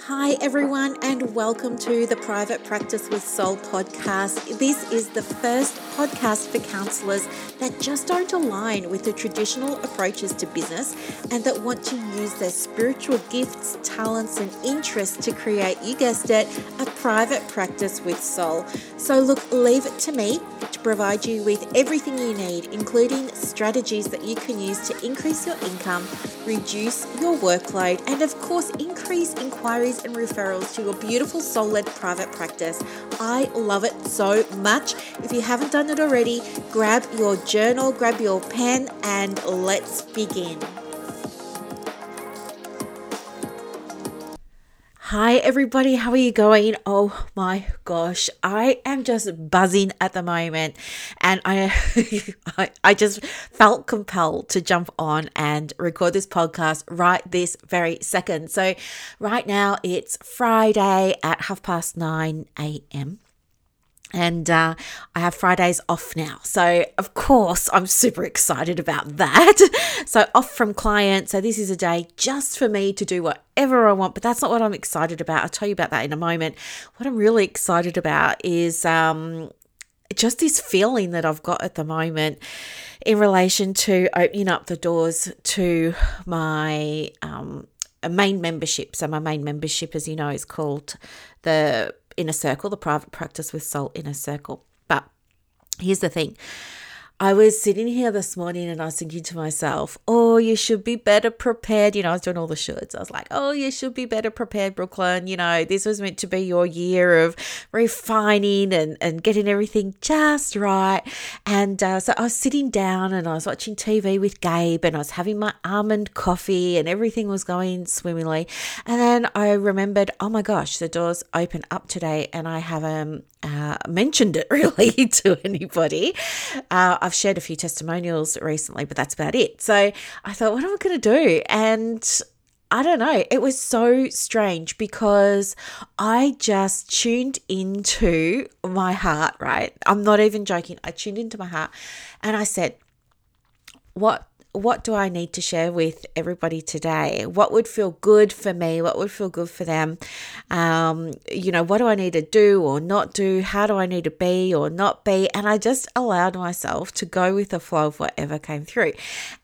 Hi, everyone, and welcome to the Private Practice with Soul podcast. This is the first podcast for counselors that just don't align with the traditional approaches to business and that want to use their spiritual gifts, talents, and interests to create, you guessed it, a private practice with soul. So, look, leave it to me to provide you with everything you need, including strategies that you can use to increase your income, reduce your workload, and of course, increase inquiries and referrals to your beautiful soul led private practice. I love it so much. If you haven't done it already, grab your journal, grab your pen, and let's begin. Hi, everybody. How are you going? Oh my gosh, I am just buzzing at the moment, and I, I, just felt compelled to jump on and record this podcast right this very second. So, right now it's Friday at half past nine a.m and uh, I have Fridays off now. So, of course, I'm super excited about that. so, off from clients. So, this is a day just for me to do whatever I want, but that's not what I'm excited about. I'll tell you about that in a moment. What I'm really excited about is um, just this feeling that I've got at the moment in relation to opening up the doors to my um, main membership. So, my main membership, as you know, is called the inner circle, the private practice with soul inner circle. But here's the thing I was sitting here this morning and I was thinking to myself, oh, you should be better prepared. You know, I was doing all the shoulds. I was like, oh, you should be better prepared, Brooklyn. You know, this was meant to be your year of refining and, and getting everything just right. And uh, so I was sitting down and I was watching TV with Gabe and I was having my almond coffee and everything was going swimmingly. And then I remembered, oh my gosh, the doors open up today and I haven't uh, mentioned it really to anybody. Uh, I've shared a few testimonials recently, but that's about it. So I thought, what am I going to do? And I don't know. It was so strange because I just tuned into my heart, right? I'm not even joking. I tuned into my heart and I said, what what do I need to share with everybody today? What would feel good for me? What would feel good for them? Um, you know, what do I need to do or not do? How do I need to be or not be? And I just allowed myself to go with the flow of whatever came through.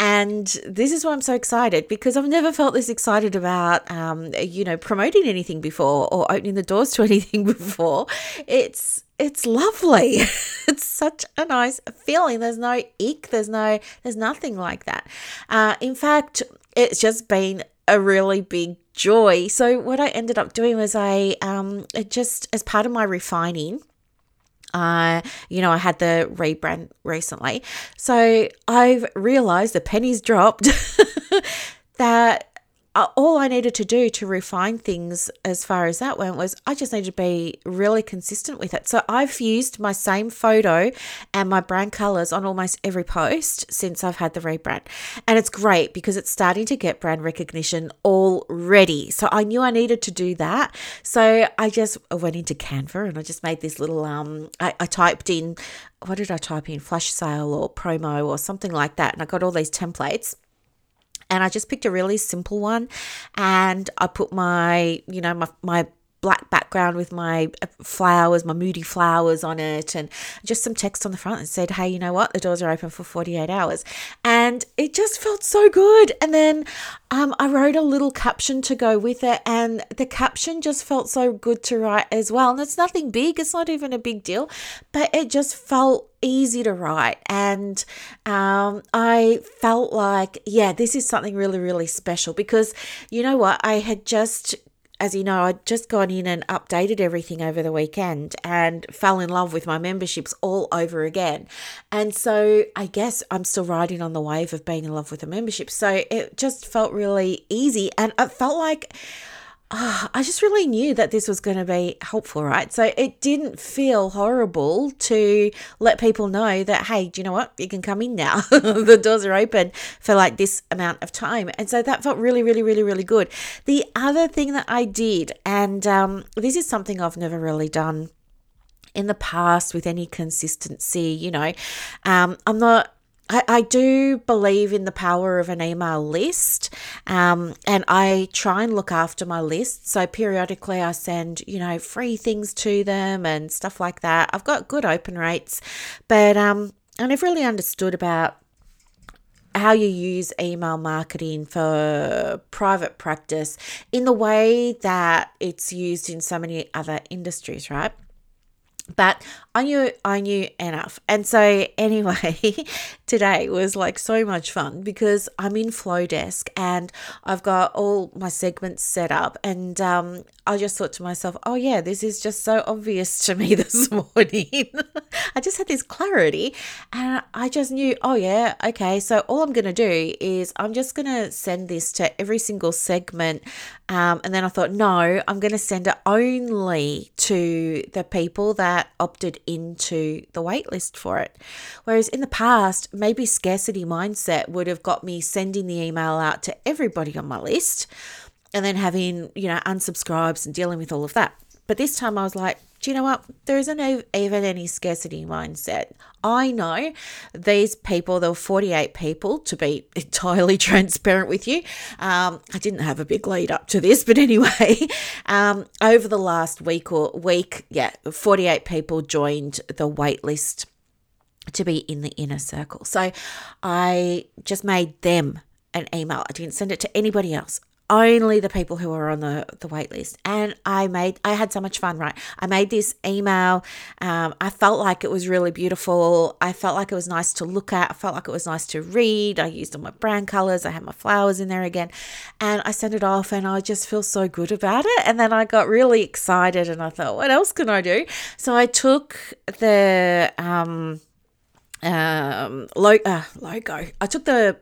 And this is why I'm so excited because I've never felt this excited about, um, you know, promoting anything before or opening the doors to anything before. It's it's lovely. it's such a nice feeling. There's no ick. There's no. There's nothing like that. Uh, in fact, it's just been a really big joy. So what I ended up doing was I um just as part of my refining. Uh, you know, I had the rebrand recently. So I've realized the pennies dropped that all I needed to do to refine things as far as that went was I just needed to be really consistent with it. So I've used my same photo and my brand colors on almost every post since I've had the rebrand. And it's great because it's starting to get brand recognition already. So I knew I needed to do that. So I just went into Canva and I just made this little um I, I typed in what did I type in? Flash sale or promo or something like that. And I got all these templates and I just picked a really simple one and I put my, you know, my, my black background with my uh, flowers, my moody flowers on it, and just some text on the front that said, Hey, you know what? The doors are open for 48 hours. And it just felt so good. And then um, I wrote a little caption to go with it, and the caption just felt so good to write as well. And it's nothing big, it's not even a big deal, but it just felt easy to write. And um, I felt like, yeah, this is something really, really special because you know what? I had just as you know, I'd just gone in and updated everything over the weekend and fell in love with my memberships all over again. And so I guess I'm still riding on the wave of being in love with a membership. So it just felt really easy. And it felt like oh, I just really knew that this was going to be helpful, right? So it didn't feel horrible to let people know that, hey, do you know what? You can come in now. the doors are open for like this amount of time. And so that felt really, really, really, really good. The other thing that I did, and um, this is something I've never really done in the past with any consistency, you know, um, I'm not I, I do believe in the power of an email list. Um, and I try and look after my list. So periodically I send, you know, free things to them and stuff like that. I've got good open rates, but um, I never really understood about how you use email marketing for private practice in the way that it's used in so many other industries, right? But I knew I knew enough. And so anyway, today was like so much fun because I'm in Flodesk and I've got all my segments set up and um, I just thought to myself, oh yeah, this is just so obvious to me this morning. I just had this clarity and I just knew, oh yeah, okay, so all I'm going to do is I'm just going to send this to every single segment um, and then I thought, no, I'm going to send it only to the people that opted into the waitlist for it. Whereas in the past, maybe scarcity mindset would have got me sending the email out to everybody on my list and then having, you know, unsubscribes and dealing with all of that. But this time I was like, do you know what? There isn't even any scarcity mindset. I know these people, there were 48 people to be entirely transparent with you. Um, I didn't have a big lead up to this, but anyway, um, over the last week or week, yeah, 48 people joined the waitlist to be in the inner circle. So I just made them an email. I didn't send it to anybody else only the people who are on the, the wait list. And I made, I had so much fun, right? I made this email. Um, I felt like it was really beautiful. I felt like it was nice to look at. I felt like it was nice to read. I used all my brand colors. I had my flowers in there again. And I sent it off and I just feel so good about it. And then I got really excited and I thought, what else can I do? So I took the, um, um, lo- uh, logo. I took the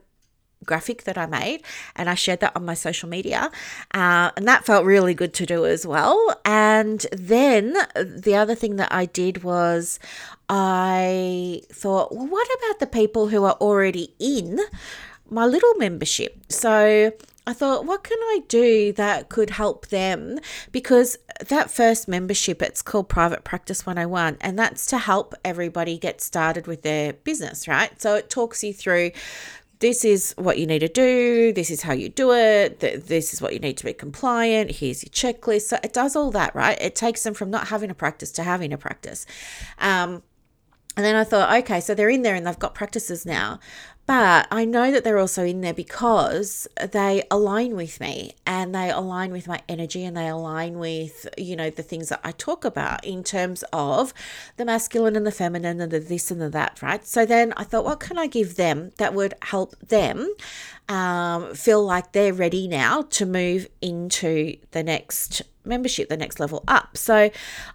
graphic that I made and I shared that on my social media. Uh, and that felt really good to do as well. And then the other thing that I did was I thought, well, what about the people who are already in my little membership? So I thought, what can I do that could help them? Because that first membership, it's called Private Practice 101, and that's to help everybody get started with their business, right? So it talks you through this is what you need to do, this is how you do it, this is what you need to be compliant, here's your checklist. So it does all that, right? It takes them from not having a practice to having a practice. Um, and then I thought, okay, so they're in there and they've got practices now. But I know that they're also in there because they align with me and they align with my energy and they align with, you know, the things that I talk about in terms of the masculine and the feminine and the this and the that, right? So then I thought, what can I give them that would help them um, feel like they're ready now to move into the next membership, the next level up. So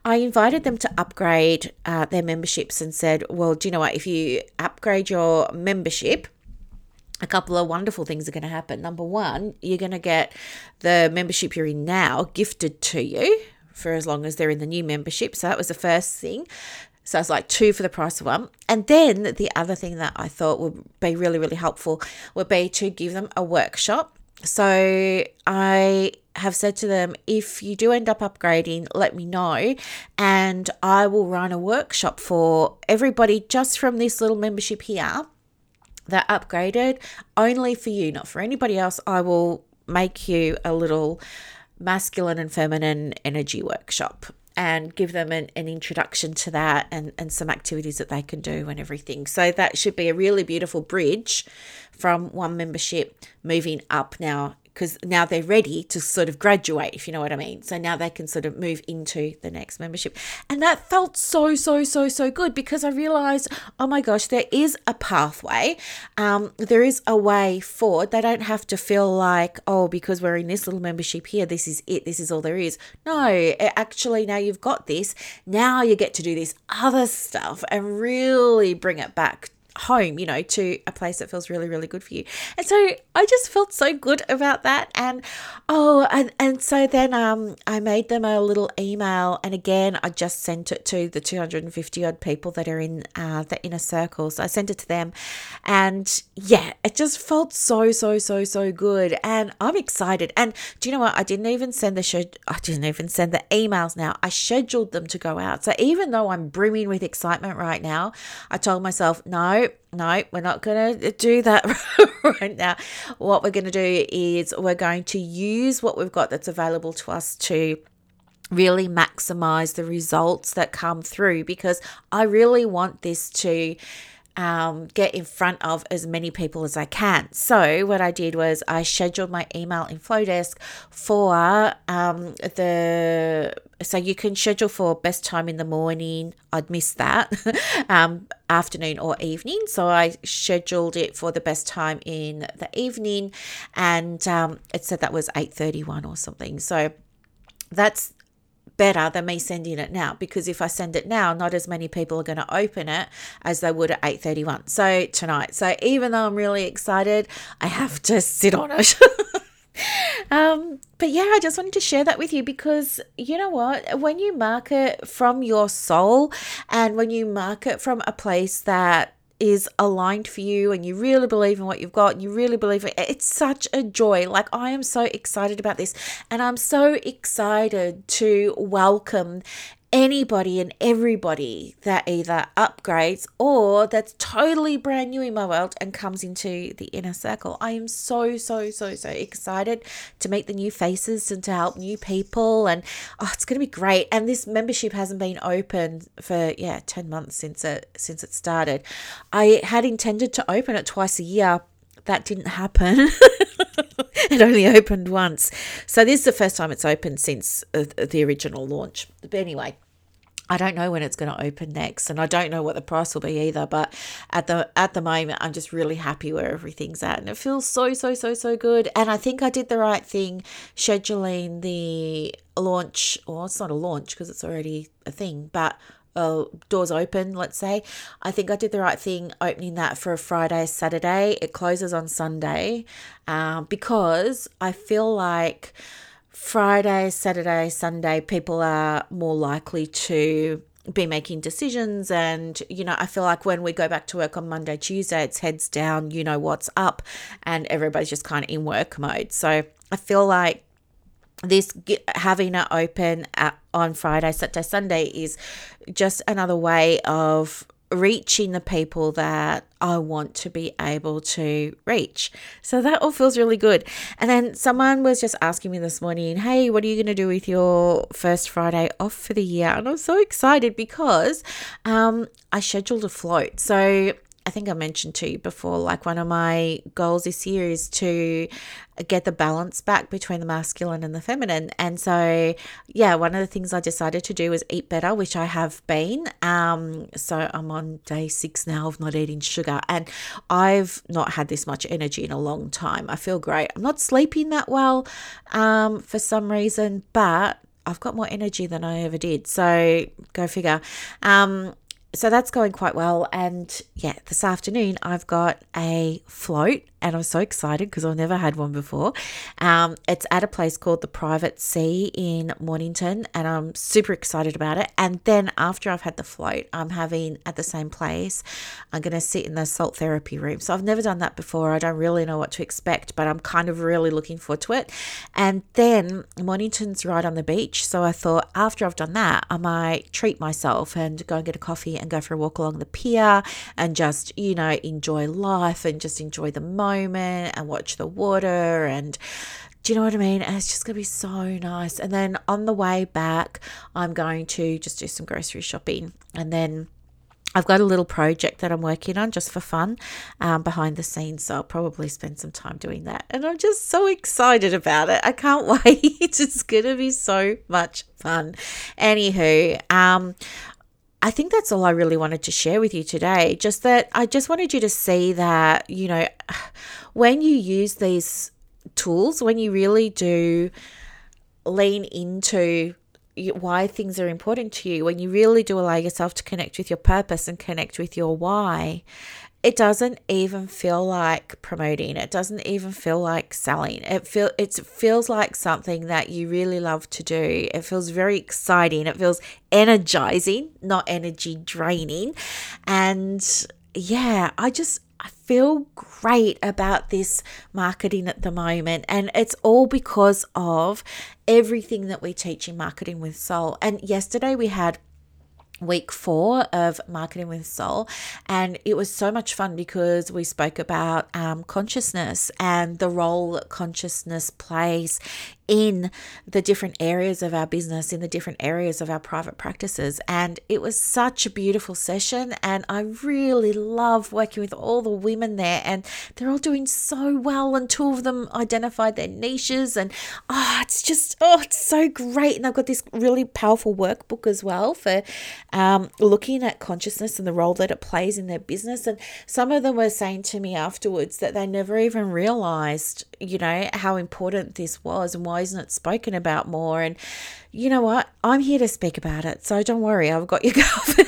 I invited them to upgrade uh, their memberships and said, well, do you know what? If you upgrade your membership, a couple of wonderful things are going to happen. Number one, you're going to get the membership you're in now gifted to you for as long as they're in the new membership. So that was the first thing. So it's like two for the price of one. And then the other thing that I thought would be really, really helpful would be to give them a workshop. So I have said to them, if you do end up upgrading, let me know, and I will run a workshop for everybody just from this little membership here that upgraded only for you, not for anybody else. I will make you a little masculine and feminine energy workshop and give them an, an introduction to that and, and some activities that they can do and everything. So that should be a really beautiful bridge from one membership moving up now because now they're ready to sort of graduate, if you know what I mean. So now they can sort of move into the next membership. And that felt so, so, so, so good because I realized, oh my gosh, there is a pathway. Um, there is a way forward. They don't have to feel like, oh, because we're in this little membership here, this is it, this is all there is. No, actually, now you've got this. Now you get to do this other stuff and really bring it back home, you know, to a place that feels really, really good for you. And so I just felt so good about that. And oh, and, and so then um I made them a little email and again I just sent it to the 250 odd people that are in uh, the inner circles. I sent it to them and yeah, it just felt so, so, so, so good. And I'm excited. And do you know what? I didn't even send the show I didn't even send the emails now. I scheduled them to go out. So even though I'm brimming with excitement right now, I told myself, no, no, we're not going to do that right now. What we're going to do is we're going to use what we've got that's available to us to really maximize the results that come through because I really want this to um, get in front of as many people as I can. So, what I did was I scheduled my email in Flodesk for um, the. So, you can schedule for best time in the morning. I'd miss that. um, afternoon or evening. So, I scheduled it for the best time in the evening and um, it said that was 8.31 or something. So, that's better than me sending it now because if I send it now, not as many people are going to open it as they would at 8:31. So tonight. So even though I'm really excited, I have to sit on it. um, but yeah, I just wanted to share that with you because you know what? When you market from your soul and when you market from a place that is aligned for you and you really believe in what you've got, you really believe it. It's such a joy. Like, I am so excited about this, and I'm so excited to welcome anybody and everybody that either upgrades or that's totally brand new in my world and comes into the inner circle. I am so, so, so, so excited to meet the new faces and to help new people. And oh, it's going to be great. And this membership hasn't been open for, yeah, 10 months since it, since it started. I had intended to open it twice a year. That didn't happen. it only opened once. So this is the first time it's opened since uh, the original launch. But anyway, I don't know when it's going to open next, and I don't know what the price will be either. But at the at the moment, I'm just really happy where everything's at, and it feels so so so so good. And I think I did the right thing scheduling the launch. Well, it's not a launch because it's already a thing, but uh, doors open, let's say. I think I did the right thing opening that for a Friday, Saturday. It closes on Sunday um, because I feel like Friday, Saturday, Sunday, people are more likely to be making decisions. And, you know, I feel like when we go back to work on Monday, Tuesday, it's heads down, you know what's up, and everybody's just kind of in work mode. So I feel like this having it open at, on Friday, Saturday, Sunday is just another way of reaching the people that I want to be able to reach. So that all feels really good. And then someone was just asking me this morning, hey, what are you going to do with your first Friday off for the year? And I'm so excited because um, I scheduled a float. So I think I mentioned to you before, like one of my goals this year is to get the balance back between the masculine and the feminine. And so, yeah, one of the things I decided to do was eat better, which I have been. Um, so I'm on day six now of not eating sugar, and I've not had this much energy in a long time. I feel great. I'm not sleeping that well um, for some reason, but I've got more energy than I ever did. So go figure. Um, so that's going quite well. And yeah, this afternoon I've got a float and I'm so excited because I've never had one before. Um, it's at a place called the Private Sea in Mornington, and I'm super excited about it. And then after I've had the float, I'm having at the same place, I'm going to sit in the salt therapy room. So I've never done that before. I don't really know what to expect, but I'm kind of really looking forward to it. And then Mornington's right on the beach. So I thought after I've done that, I might treat myself and go and get a coffee and go for a walk along the pier and just, you know, enjoy life and just enjoy the moment and watch the water and do you know what I mean? And it's just going to be so nice. And then on the way back, I'm going to just do some grocery shopping. And then I've got a little project that I'm working on just for fun um, behind the scenes. So I'll probably spend some time doing that. And I'm just so excited about it. I can't wait. it's going to be so much fun. Anywho, um, I think that's all I really wanted to share with you today. Just that I just wanted you to see that, you know, when you use these tools, when you really do lean into why things are important to you, when you really do allow yourself to connect with your purpose and connect with your why, it doesn't even feel like promoting. It doesn't even feel like selling. It feel it feels like something that you really love to do. It feels very exciting. It feels energizing not energy draining. And yeah i just I feel great about this marketing at the moment, and it's all because of everything that we teach in marketing with soul. And yesterday we had week four of Marketing with Soul. And it was so much fun because we spoke about um, consciousness and the role consciousness plays in the different areas of our business, in the different areas of our private practices. And it was such a beautiful session. And I really love working with all the women there. And they're all doing so well. And two of them identified their niches. And oh, it's just, oh, it's so great. And I've got this really powerful workbook as well for um, looking at consciousness and the role that it plays in their business. And some of them were saying to me afterwards that they never even realized, you know, how important this was and why isn't it spoken about more? And you know what? I'm here to speak about it. So don't worry, I've got you covered.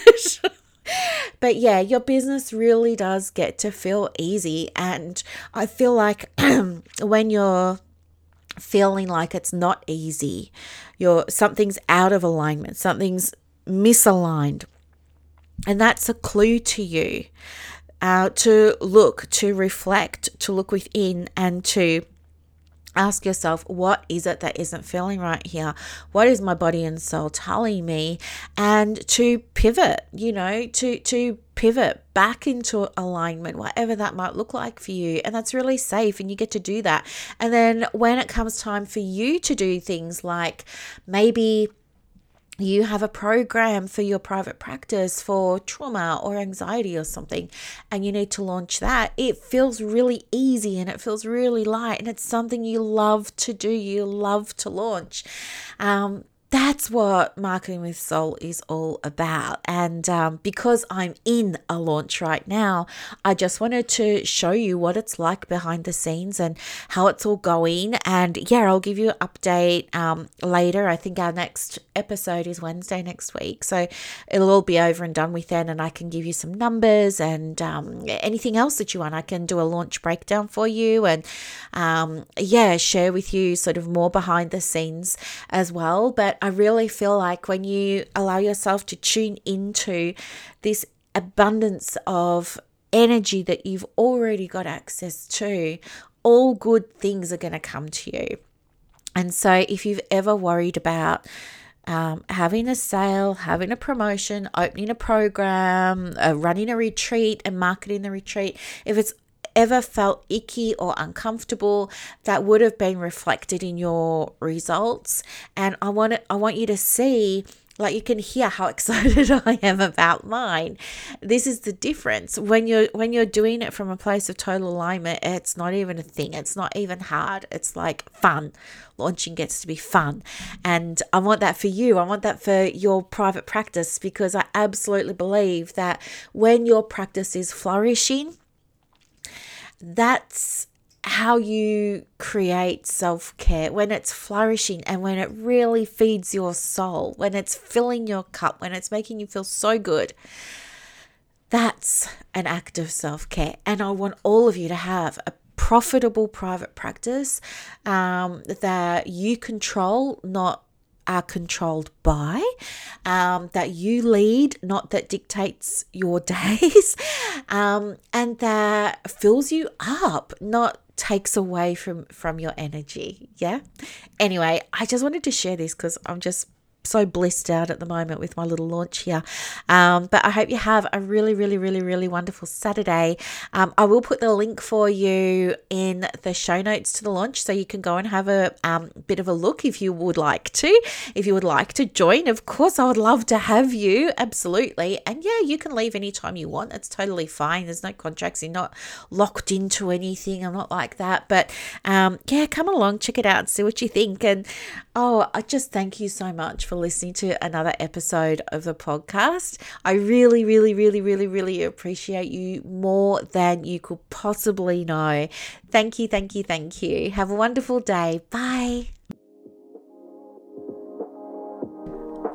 but yeah, your business really does get to feel easy. And I feel like when you're feeling like it's not easy, you're something's out of alignment, something's misaligned. And that's a clue to you uh, to look, to reflect, to look within, and to ask yourself what is it that isn't feeling right here? What is my body and soul telling me? And to pivot you know to to pivot back into alignment whatever that might look like for you. And that's really safe and you get to do that. And then when it comes time for you to do things like maybe you have a program for your private practice for trauma or anxiety or something, and you need to launch that, it feels really easy and it feels really light, and it's something you love to do, you love to launch. Um, that's what Marketing with Soul is all about. And um, because I'm in a launch right now, I just wanted to show you what it's like behind the scenes and how it's all going. And yeah, I'll give you an update um, later. I think our next episode is Wednesday next week. So it'll all be over and done with then. And I can give you some numbers and um, anything else that you want. I can do a launch breakdown for you and um, yeah, share with you sort of more behind the scenes as well. But I really feel like when you allow yourself to tune into this abundance of energy that you've already got access to, all good things are going to come to you. And so, if you've ever worried about um, having a sale, having a promotion, opening a program, uh, running a retreat, and marketing the retreat, if it's ever felt icky or uncomfortable, that would have been reflected in your results. And I want it, I want you to see like you can hear how excited I am about mine. This is the difference. When you're when you're doing it from a place of total alignment, it's not even a thing. It's not even hard. It's like fun. Launching gets to be fun. And I want that for you. I want that for your private practice because I absolutely believe that when your practice is flourishing, that's how you create self care when it's flourishing and when it really feeds your soul, when it's filling your cup, when it's making you feel so good. That's an act of self care. And I want all of you to have a profitable private practice um, that you control, not are controlled by, um, that you lead, not that dictates your days, um, and that fills you up, not takes away from from your energy yeah? Anyway i just wanted to share this because i'm just so blissed out at the moment with my little launch here. Um, but I hope you have a really, really, really, really wonderful Saturday. Um, I will put the link for you in the show notes to the launch so you can go and have a um, bit of a look if you would like to. If you would like to join, of course, I would love to have you. Absolutely. And yeah, you can leave anytime you want. That's totally fine. There's no contracts. You're not locked into anything. I'm not like that. But um, yeah, come along, check it out, see what you think. And oh, I just thank you so much for listening to another episode of the podcast. I really, really, really, really, really appreciate you more than you could possibly know. Thank you, thank you, thank you. Have a wonderful day. Bye.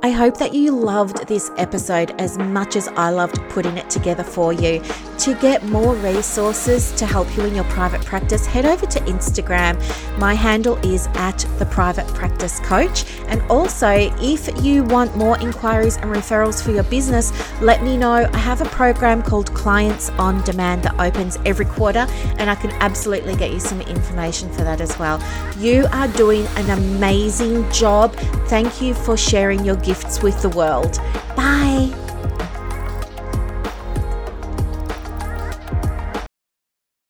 I hope that you loved this episode as much as I loved putting it together for you. To get more resources to help you in your private practice, head over to Instagram. My handle is at the private practice coach. And also, if you want more inquiries and referrals for your business, let me know. I have a program called Clients on Demand that opens every quarter, and I can absolutely get you some information for that as well. You are doing an amazing job. Thank you for sharing your gifts with the world.